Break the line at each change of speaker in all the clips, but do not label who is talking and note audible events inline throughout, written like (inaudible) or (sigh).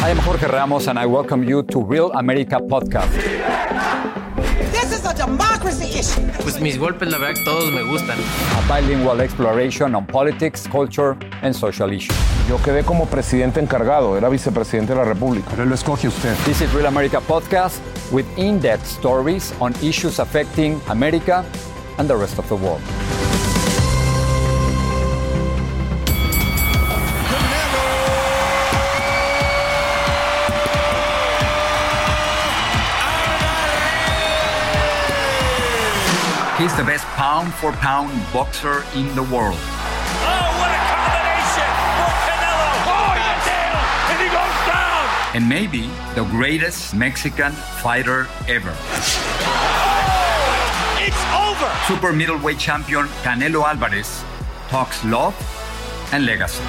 I am Jorge Ramos and I welcome you to Real America Podcast.
This is a democracy issue.
Pues mis golpes, la verdad, todos me gustan.
A bilingual exploration on politics, culture and social issues.
Yo quedé como presidente encargado, era vicepresidente de la República.
Pero lo escoge usted.
This is Real America Podcast with in-depth stories on issues affecting America and the rest of the world. He's the best pound for pound boxer in the world.
Oh, what a combination for Canelo! Oh, he's down, and he goes down!
And maybe the greatest Mexican fighter ever.
Oh, it's over!
Super middleweight champion Canelo Alvarez talks love and legacy.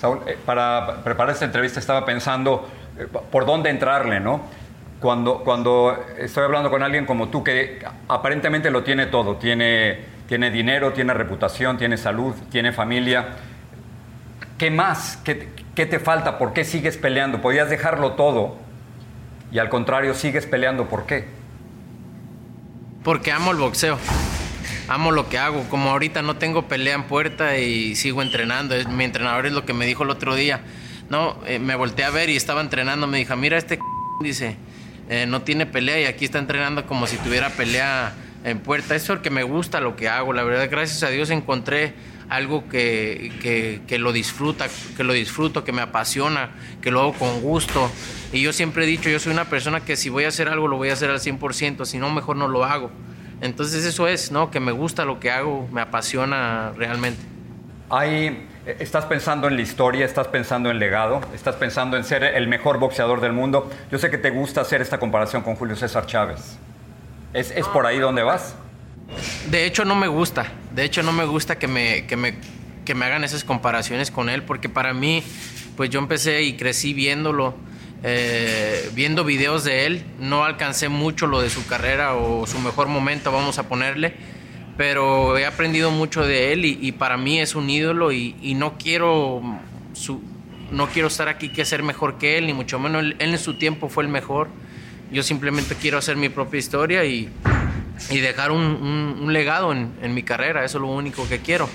Saúl, eh, para preparar esta entrevista estaba pensando por dónde entrarle, ¿no? Cuando, cuando estoy hablando con alguien como tú, que aparentemente lo tiene todo, tiene, tiene dinero, tiene reputación, tiene salud, tiene familia, ¿qué más? ¿Qué, ¿Qué te falta? ¿Por qué sigues peleando? Podías dejarlo todo y al contrario sigues peleando, ¿por qué?
Porque amo el boxeo. Amo lo que hago. Como ahorita no tengo pelea en puerta y sigo entrenando. Mi entrenador es lo que me dijo el otro día. No, eh, me volteé a ver y estaba entrenando. Me dijo, mira, este dice, eh, no tiene pelea y aquí está entrenando como si tuviera pelea en puerta. Eso es porque me gusta lo que hago. La verdad, gracias a Dios encontré algo que, que, que lo disfruta, que lo disfruto, que me apasiona, que lo hago con gusto. Y yo siempre he dicho, yo soy una persona que si voy a hacer algo, lo voy a hacer al 100%, si no, mejor no lo hago. Entonces eso es, ¿no? Que me gusta lo que hago, me apasiona realmente.
Hay, estás pensando en la historia, estás pensando en legado, estás pensando en ser el mejor boxeador del mundo. Yo sé que te gusta hacer esta comparación con Julio César Chávez. ¿Es, es por ahí donde vas?
De hecho, no me gusta. De hecho, no me gusta que me, que me, que me hagan esas comparaciones con él, porque para mí, pues yo empecé y crecí viéndolo, eh, viendo videos de él. No alcancé mucho lo de su carrera o su mejor momento, vamos a ponerle. Pero he aprendido mucho de él y, y para mí es un ídolo y, y no quiero su, no quiero estar aquí que ser mejor que él, ni mucho menos él, él en su tiempo fue el mejor. Yo simplemente quiero hacer mi propia historia y, y dejar un, un- un legado en, en mi carrera. Eso es lo único que quiero.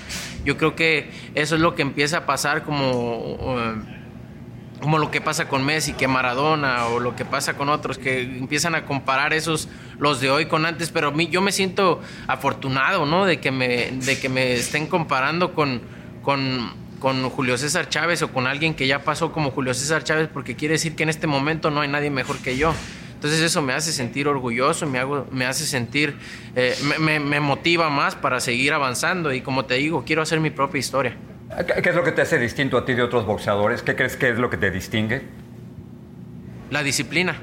Yo creo que eso es lo que empieza a pasar como, eh, como lo que pasa con Messi, que Maradona o lo que pasa con otros, que empiezan a comparar esos, los de hoy con antes. Pero mí, yo me siento afortunado, ¿no? De que me, de que me estén comparando con, con, con Julio César Chávez o con alguien que ya pasó como Julio César Chávez, porque quiere decir que en este momento no hay nadie mejor que yo. Entonces eso me hace sentir orgulloso, me, hago, me hace sentir, eh, me, me- me motiva más para seguir avanzando y como te digo, quiero hacer mi propia historia.
¿Qué es lo que te hace distinto a ti de otros boxeadores? ¿Qué crees que es lo que te distingue?
La disciplina,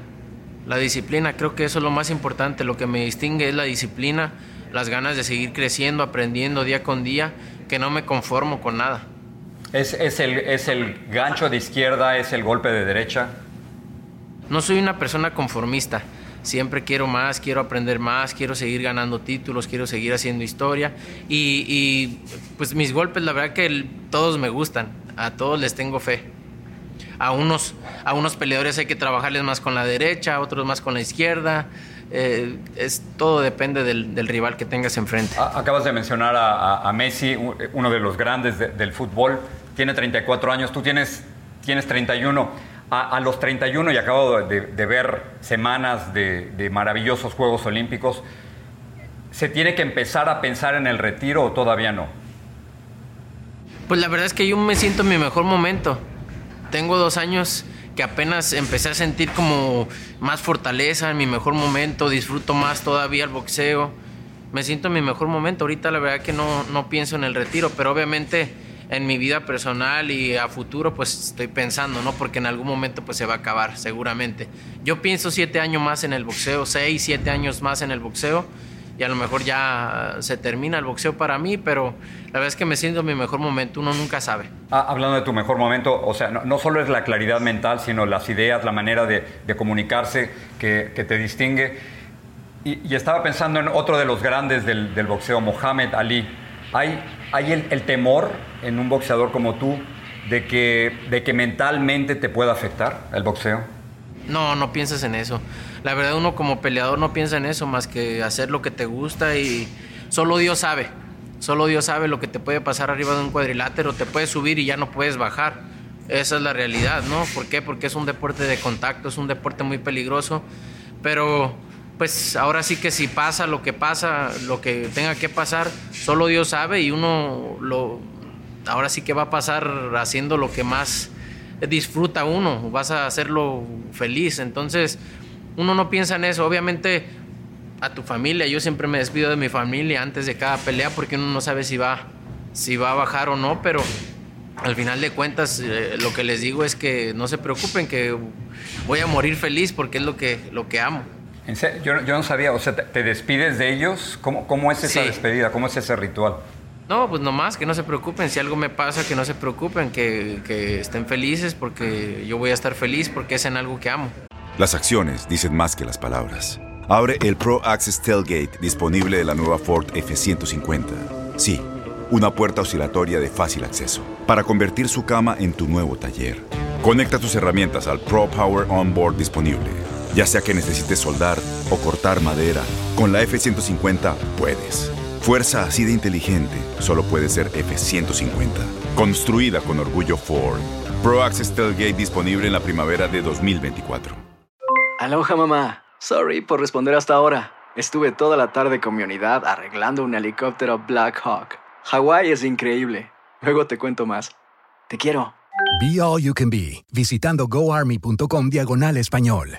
la disciplina, creo que eso es lo más importante, lo que me distingue es la disciplina, las ganas de seguir creciendo, aprendiendo día con día, que no me conformo con nada.
¿Es, es el, ¿Es el gancho de izquierda? ¿Es el golpe de derecha?
No soy una persona conformista. Siempre quiero más, quiero aprender más, quiero seguir ganando títulos, quiero seguir haciendo historia. Y, pues mis golpes, la verdad que todos me gustan, a todos les tengo fe. A unos, a unos peleadores hay que trabajarles más con la derecha, a otros más con la izquierda. eh, es, todo depende del, rival que tengas enfrente.
Acabas de mencionar a, a Messi, uno de los grandes del fútbol. Tiene 34 años, tú tienes, tienes 31. A, los 31 y acabo de, de ver semanas de, de, maravillosos Juegos Olímpicos, ¿se tiene que empezar a pensar en el retiro o todavía no?
Pues la verdad es que yo me siento en mi mejor momento. Tengo dos años que apenas empecé a sentir como más fortaleza en mi mejor momento, disfruto más todavía el boxeo, me siento en mi mejor momento. Ahorita la verdad que no, no pienso en el retiro, pero obviamente en mi vida personal y a futuro pues estoy pensando, ¿no? Porque en algún momento pues se va a acabar, seguramente. Yo pienso siete años más en el boxeo, seis, siete años más en el boxeo y a lo mejor ya se termina el boxeo para mí, pero la verdad es que me siento en mi mejor momento, uno nunca sabe.
Ah, hablando de tu mejor momento, o sea, no, no, solo es la claridad mental, sino las ideas, la manera de, de comunicarse que, que, te distingue. Y, y, estaba pensando en otro de los grandes del, del boxeo, Mohamed Ali. ¿Hay, hay el, temor en un boxeador como tú de que, de que mentalmente te pueda afectar el boxeo?
No, no pienses en eso. La verdad uno como peleador no piensa en eso más que hacer lo que te gusta y solo Dios sabe. Solo Dios sabe lo que te puede pasar arriba de un cuadrilátero, te puedes subir y ya no puedes bajar. Esa es la realidad, ¿no? ¿Por qué? Porque es un deporte de contacto, es un deporte muy peligroso, pero pues ahora sí que si pasa lo que pasa, lo que tenga que pasar, solo Dios sabe y uno lo ahora sí que va a pasar haciendo lo que más disfruta uno, vas a hacerlo feliz. Entonces, uno no piensa en eso. Obviamente, a tu familia, yo siempre me despido de mi familia antes de cada pelea porque uno no sabe si va, si va a bajar o no, pero al final de cuentas, eh, lo que les digo es que no se preocupen, que voy a morir feliz porque es lo que, lo que amo.
Yo, yo no sabía, o sea, ¿te despides de ellos? ¿Cómo, cómo es esa sí. despedida? ¿Cómo es ese ritual?
No, pues nomás, que no se preocupen. Si algo me pasa, que no se preocupen, que, que, estén felices porque yo voy a estar feliz porque es en algo que amo.
Las acciones dicen más que las palabras. Abre el Pro Access Tailgate disponible de la nueva Ford F-150. Sí, una puerta oscilatoria de fácil acceso para convertir su cama en tu nuevo taller. Conecta tus herramientas al Pro Power Onboard disponible. Ya sea que necesites soldar o cortar madera, con la F-150 puedes. Fuerza así de inteligente solo puede ser F-150. Construida con orgullo Ford. Pro Access Tailgate disponible en la primavera de 2024.
Aloha mamá. Sorry por responder hasta ahora. Estuve toda la tarde con mi unidad arreglando un helicóptero Black Hawk. Hawái es increíble. Luego te cuento más. Te quiero.
Be All You Can Be, visitando goarmy.com diagonal español.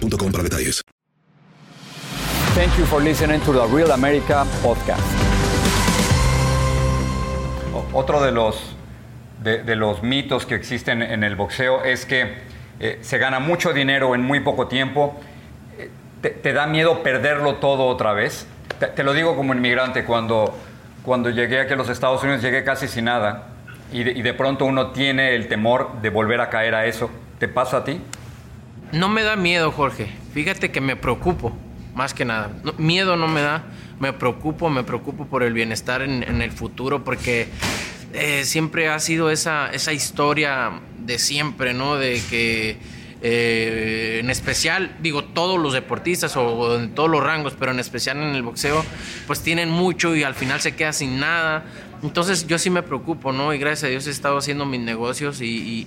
para detalles.
Thank you for listening to the Real America podcast. Otro de los, de, de los mitos que existen en el boxeo es que eh, se gana mucho dinero en muy poco tiempo. Eh, te, te, da miedo perderlo todo otra vez? Te, te, lo digo como inmigrante, cuando, cuando llegué aquí a los Estados Unidos llegué casi sin nada y de, y de pronto uno tiene el temor de volver a caer a eso. ¿Te pasa a ti?
No me da miedo, Jorge. Fíjate que me preocupo, más que nada. Miedo no me da, me preocupo, me preocupo por el bienestar en, el futuro, porque eh, siempre ha sido esa, esa historia de siempre, ¿no? De que eh, en especial, digo, todos los deportistas o, en todos los rangos, pero en especial en el boxeo, pues tienen mucho y al final se queda sin nada. Entonces yo sí me preocupo, ¿no? Y gracias a Dios he estado haciendo mis negocios y,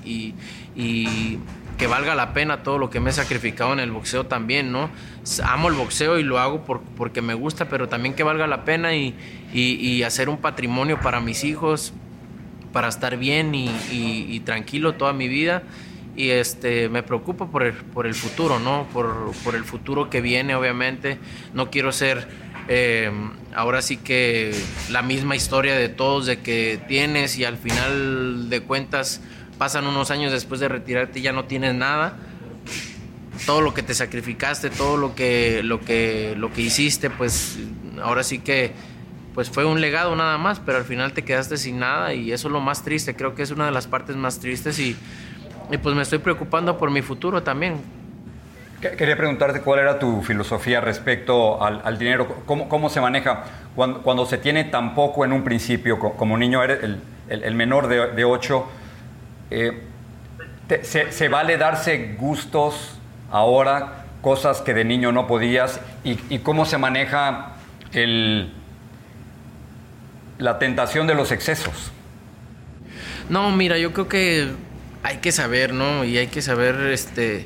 y que valga la pena todo lo que me he sacrificado en el boxeo también, ¿no? Amo el boxeo y lo hago por, porque me gusta, pero también que valga la pena y, y, hacer un patrimonio para mis hijos, para estar bien y, y, tranquilo toda mi vida. Y este, me preocupo por el, por el futuro, ¿no? Por, por el futuro que viene, obviamente. No quiero ser eh, ahora sí que la misma historia de todos, de que tienes y al final de cuentas pasan unos años después de retirarte y ya no tienes nada. Todo lo que te sacrificaste, todo lo que, lo que, lo que hiciste, pues ahora sí que pues fue un legado nada más, pero al final te quedaste sin nada y eso es lo más triste, creo que es una de las partes más tristes y, y pues me estoy preocupando por mi futuro también.
Quería preguntarte cuál era tu filosofía respecto al, dinero, ¿Cómo, cómo, se maneja cuando, cuando, se tiene tan poco en un principio, como niño eres el, el, menor de, de ocho, eh, se, vale darse gustos ahora, cosas que de niño no podías? ¿Y, cómo se maneja el, la tentación de los excesos?
No, mira, yo creo que hay que saber, ¿no? Y hay que saber, este,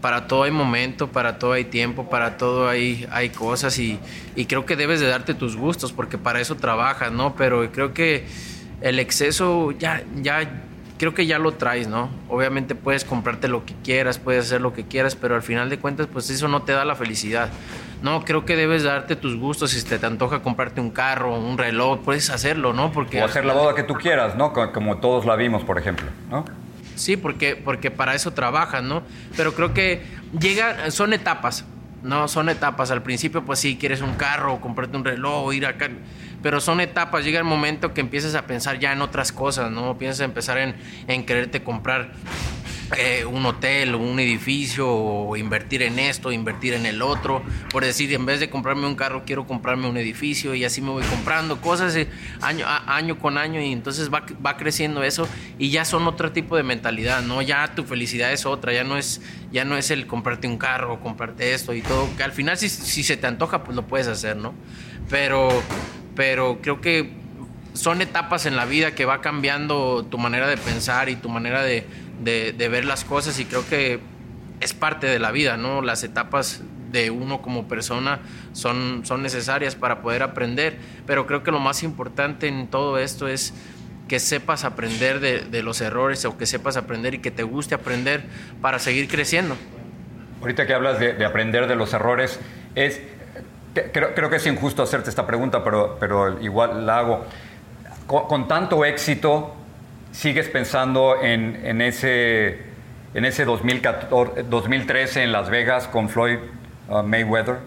para todo hay momento, para todo hay tiempo, para todo hay, hay cosas y, y creo que debes de darte tus gustos porque para eso trabajas, ¿no? Pero creo que el exceso ya, ya creo que ya lo traes, ¿no? Obviamente puedes comprarte lo que quieras, puedes hacer lo que quieras, pero al final de cuentas, pues eso no te da la felicidad. No, creo que debes darte tus gustos. Si te, te antoja comprarte un carro, un reloj, puedes hacerlo, ¿no?
Porque o hacer la boda que tú quieras, ¿no? Como todos la vimos, por ejemplo, ¿no?
Sí, porque, porque para eso trabajan, ¿no? Pero creo que llega, son etapas, ¿no? Son etapas. Al principio, pues sí, quieres un carro, comprarte un reloj, ir acá pero son etapas. Llega el momento que empiezas a pensar ya en otras cosas, ¿no? Piensas empezar en, en quererte comprar eh, un hotel o un edificio o invertir en esto, invertir en el otro. Por decir, en vez de comprarme un carro, quiero comprarme un edificio y así me voy comprando cosas eh, año, año con año y entonces va, va, creciendo eso y ya son otro tipo de mentalidad, ¿no? Ya tu felicidad es otra, ya no es, ya no es el comprarte un carro comprarte esto y todo, que al final si, si se te antoja, pues lo puedes hacer, ¿no? Pero pero creo que son etapas en la vida que va cambiando tu manera de pensar y tu manera de, ver las cosas y creo que es parte de la vida, ¿no? Las etapas de uno como persona son, son necesarias para poder aprender, pero creo que lo más importante en todo esto es que sepas aprender de, los errores o que sepas aprender y que te guste aprender para seguir creciendo.
Ahorita que hablas de, de aprender de los errores, es Creo, que es injusto hacerte esta pregunta, pero, pero igual la hago. Con, tanto éxito, ¿sigues pensando en, en ese, en ese 2014, 2013 en Las Vegas con Floyd uh, Mayweather?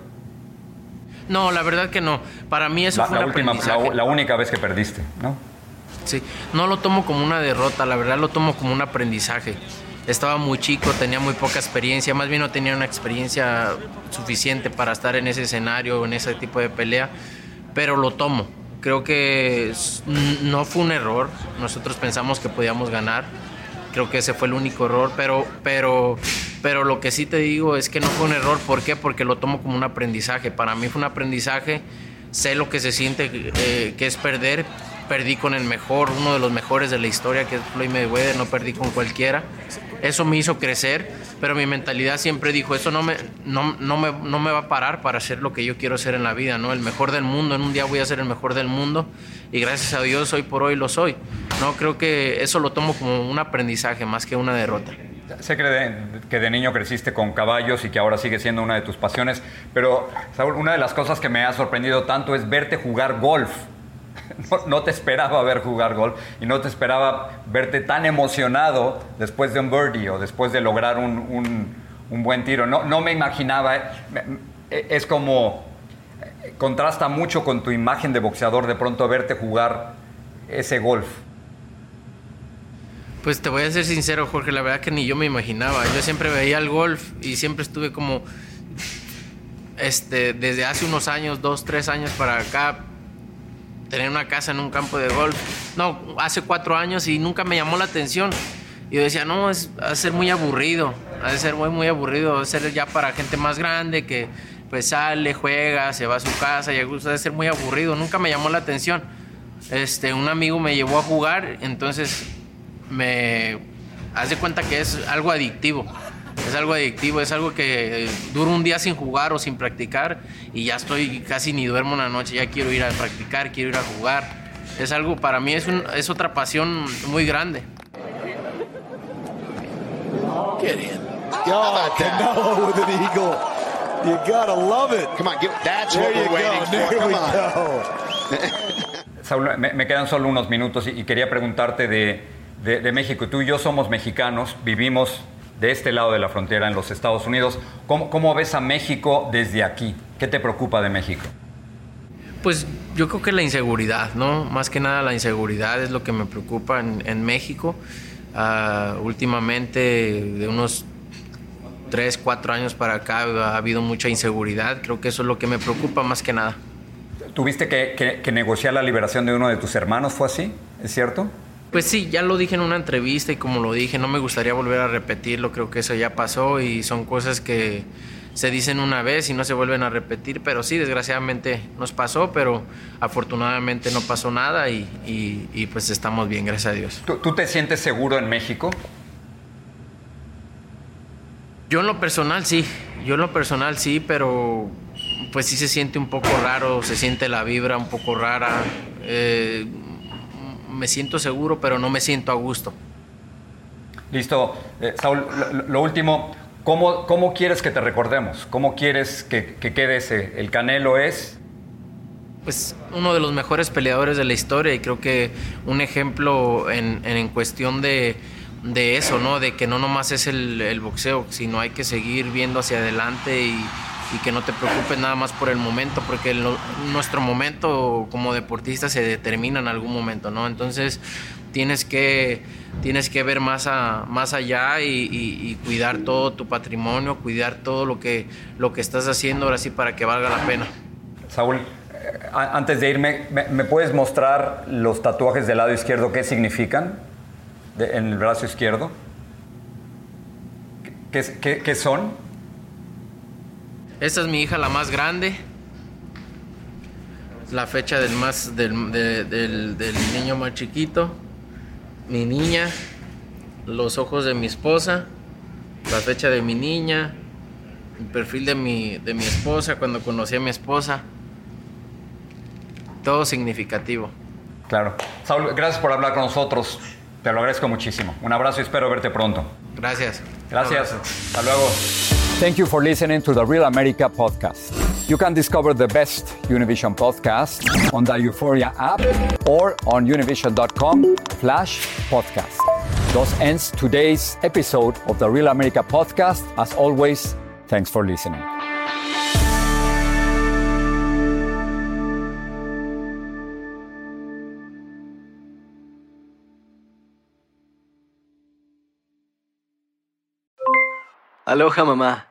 No, la verdad que no. Para mí eso fue
la última, la, única vez que perdiste, ¿no?
Sí, no lo tomo como una derrota, la verdad lo tomo como un aprendizaje estaba muy chico, tenía muy poca experiencia, más bien no tenía una experiencia suficiente para estar en ese escenario, en ese tipo de pelea, pero lo tomo. Creo que no fue un error, nosotros pensamos que podíamos ganar, creo que ese fue el único error, pero, pero, pero lo que sí te digo es que no fue un error, ¿por qué? Porque lo tomo como un aprendizaje, para mí fue un aprendizaje, sé lo que se siente eh, que es perder, perdí con el mejor, uno de los mejores de la historia que es Floyd Mayweather, no perdí con cualquiera eso me hizo crecer, pero mi mentalidad siempre dijo, eso no me, no, no, me, no me va a parar para hacer lo que yo quiero hacer en la vida, ¿no? El mejor del mundo, en un día voy a ser el mejor del mundo y gracias a Dios hoy por hoy lo soy. No, creo que eso lo tomo como un aprendizaje más que una derrota.
Sé que de, que de, niño creciste con caballos y que ahora sigue siendo una de tus pasiones, pero Saúl, una de las cosas que me ha sorprendido tanto es verte jugar golf. (laughs) no, te esperaba ver jugar golf y no te esperaba verte tan emocionado después de un birdie o después de lograr un, buen tiro. No, no me imaginaba, eh, es como, eh, contrasta mucho con tu imagen de boxeador de pronto verte jugar ese golf.
Pues te voy a ser sincero, Jorge, la verdad que ni yo me imaginaba. Yo siempre veía el golf y siempre estuve como, este, desde hace unos años, dos, tres años para acá, tener una casa en un campo de golf. No, hace cuatro años y nunca me llamó la atención. Y yo decía, no, es, va ser muy aburrido, va a ser muy, muy aburrido, va ser ya para gente más grande que pues sale, juega, se va a su casa, y gusta, a ser muy aburrido, nunca me llamó la atención. Este, un amigo me llevó a jugar, entonces me hace cuenta que es algo adictivo. Es algo adictivo, es algo que eh, dura un día sin jugar o sin practicar y ya estoy casi ni duermo una noche, ya quiero ir a practicar, quiero ir a jugar. Es algo, para mí es, un, es otra pasión muy grande.
Get in. Oh, Canelo with an eagle. You gotta love it.
Come on, give, that's
There
what
you
we're waiting
go.
for.
There
Come
we
on.
go. (laughs)
Saúl, me, me quedan solo unos minutos y, y quería preguntarte de, de- de México. Tú y yo somos mexicanos, vivimos de este lado de la frontera en los Estados Unidos. ¿Cómo, cómo ves a México desde aquí? ¿Qué te preocupa de México?
Pues yo creo que la inseguridad, ¿no? Más que nada la inseguridad es lo que me preocupa en, en México. Ah, últimamente, de unos 3, 4 años para acá, ha habido mucha inseguridad. Creo que eso es lo que me preocupa más que nada.
¿Tuviste que, que- que negociar la liberación de uno de tus hermanos? ¿Fue así? ¿Es cierto?
Pues sí, ya lo dije en una entrevista y como lo dije, no me gustaría volver a repetirlo. Creo que eso ya pasó y son cosas que se dicen una vez y no se vuelven a repetir. Pero sí, desgraciadamente nos pasó, pero afortunadamente no pasó nada y, y- y, pues estamos bien, gracias a Dios.
¿Tú, tú te sientes seguro en México?
Yo en lo personal sí, yo en lo personal sí, pero pues sí se siente un poco raro, se siente la vibra un poco rara. Eh, me siento seguro, pero no me siento a gusto.
Listo. Eh, Saúl, lo, lo último, ¿cómo, ¿cómo quieres que te recordemos? ¿Cómo quieres que, que quede ese? ¿El Canelo es?
Pues uno de los mejores peleadores de la historia y creo que un ejemplo en, en- en cuestión de, de eso, ¿no? De que no nomás es el, el boxeo, sino hay que seguir viendo hacia adelante y, y que no te preocupes nada más por el momento, porque nuestro momento como deportista se determina en algún momento, ¿no? Entonces tienes que, tienes que ver más, a- más allá y, cuidar todo tu patrimonio, cuidar todo lo que, lo que estás haciendo ahora sí para que valga la pena.
Saúl, eh, antes de irme, ¿me, puedes mostrar los tatuajes del lado izquierdo qué significan en el brazo izquierdo? ¿Qué, qué- qué son?
Esta es mi hija la más grande. La fecha del más del, de- del- del niño más chiquito. Mi niña. Los ojos de mi esposa. La fecha de mi niña. El perfil de mi, de mi esposa cuando conocí a mi esposa. Todo significativo.
Claro. Saúl, gracias por hablar con nosotros. Te lo agradezco muchísimo. Un abrazo y espero verte pronto.
Gracias.
Gracias. Hasta luego. Thank you for listening to the Real America podcast. You can discover the best Univision podcast on the Euphoria app or on univision.com slash podcast. Thus ends today's episode of the Real America podcast. As always, thanks for listening.
Aloha mamá,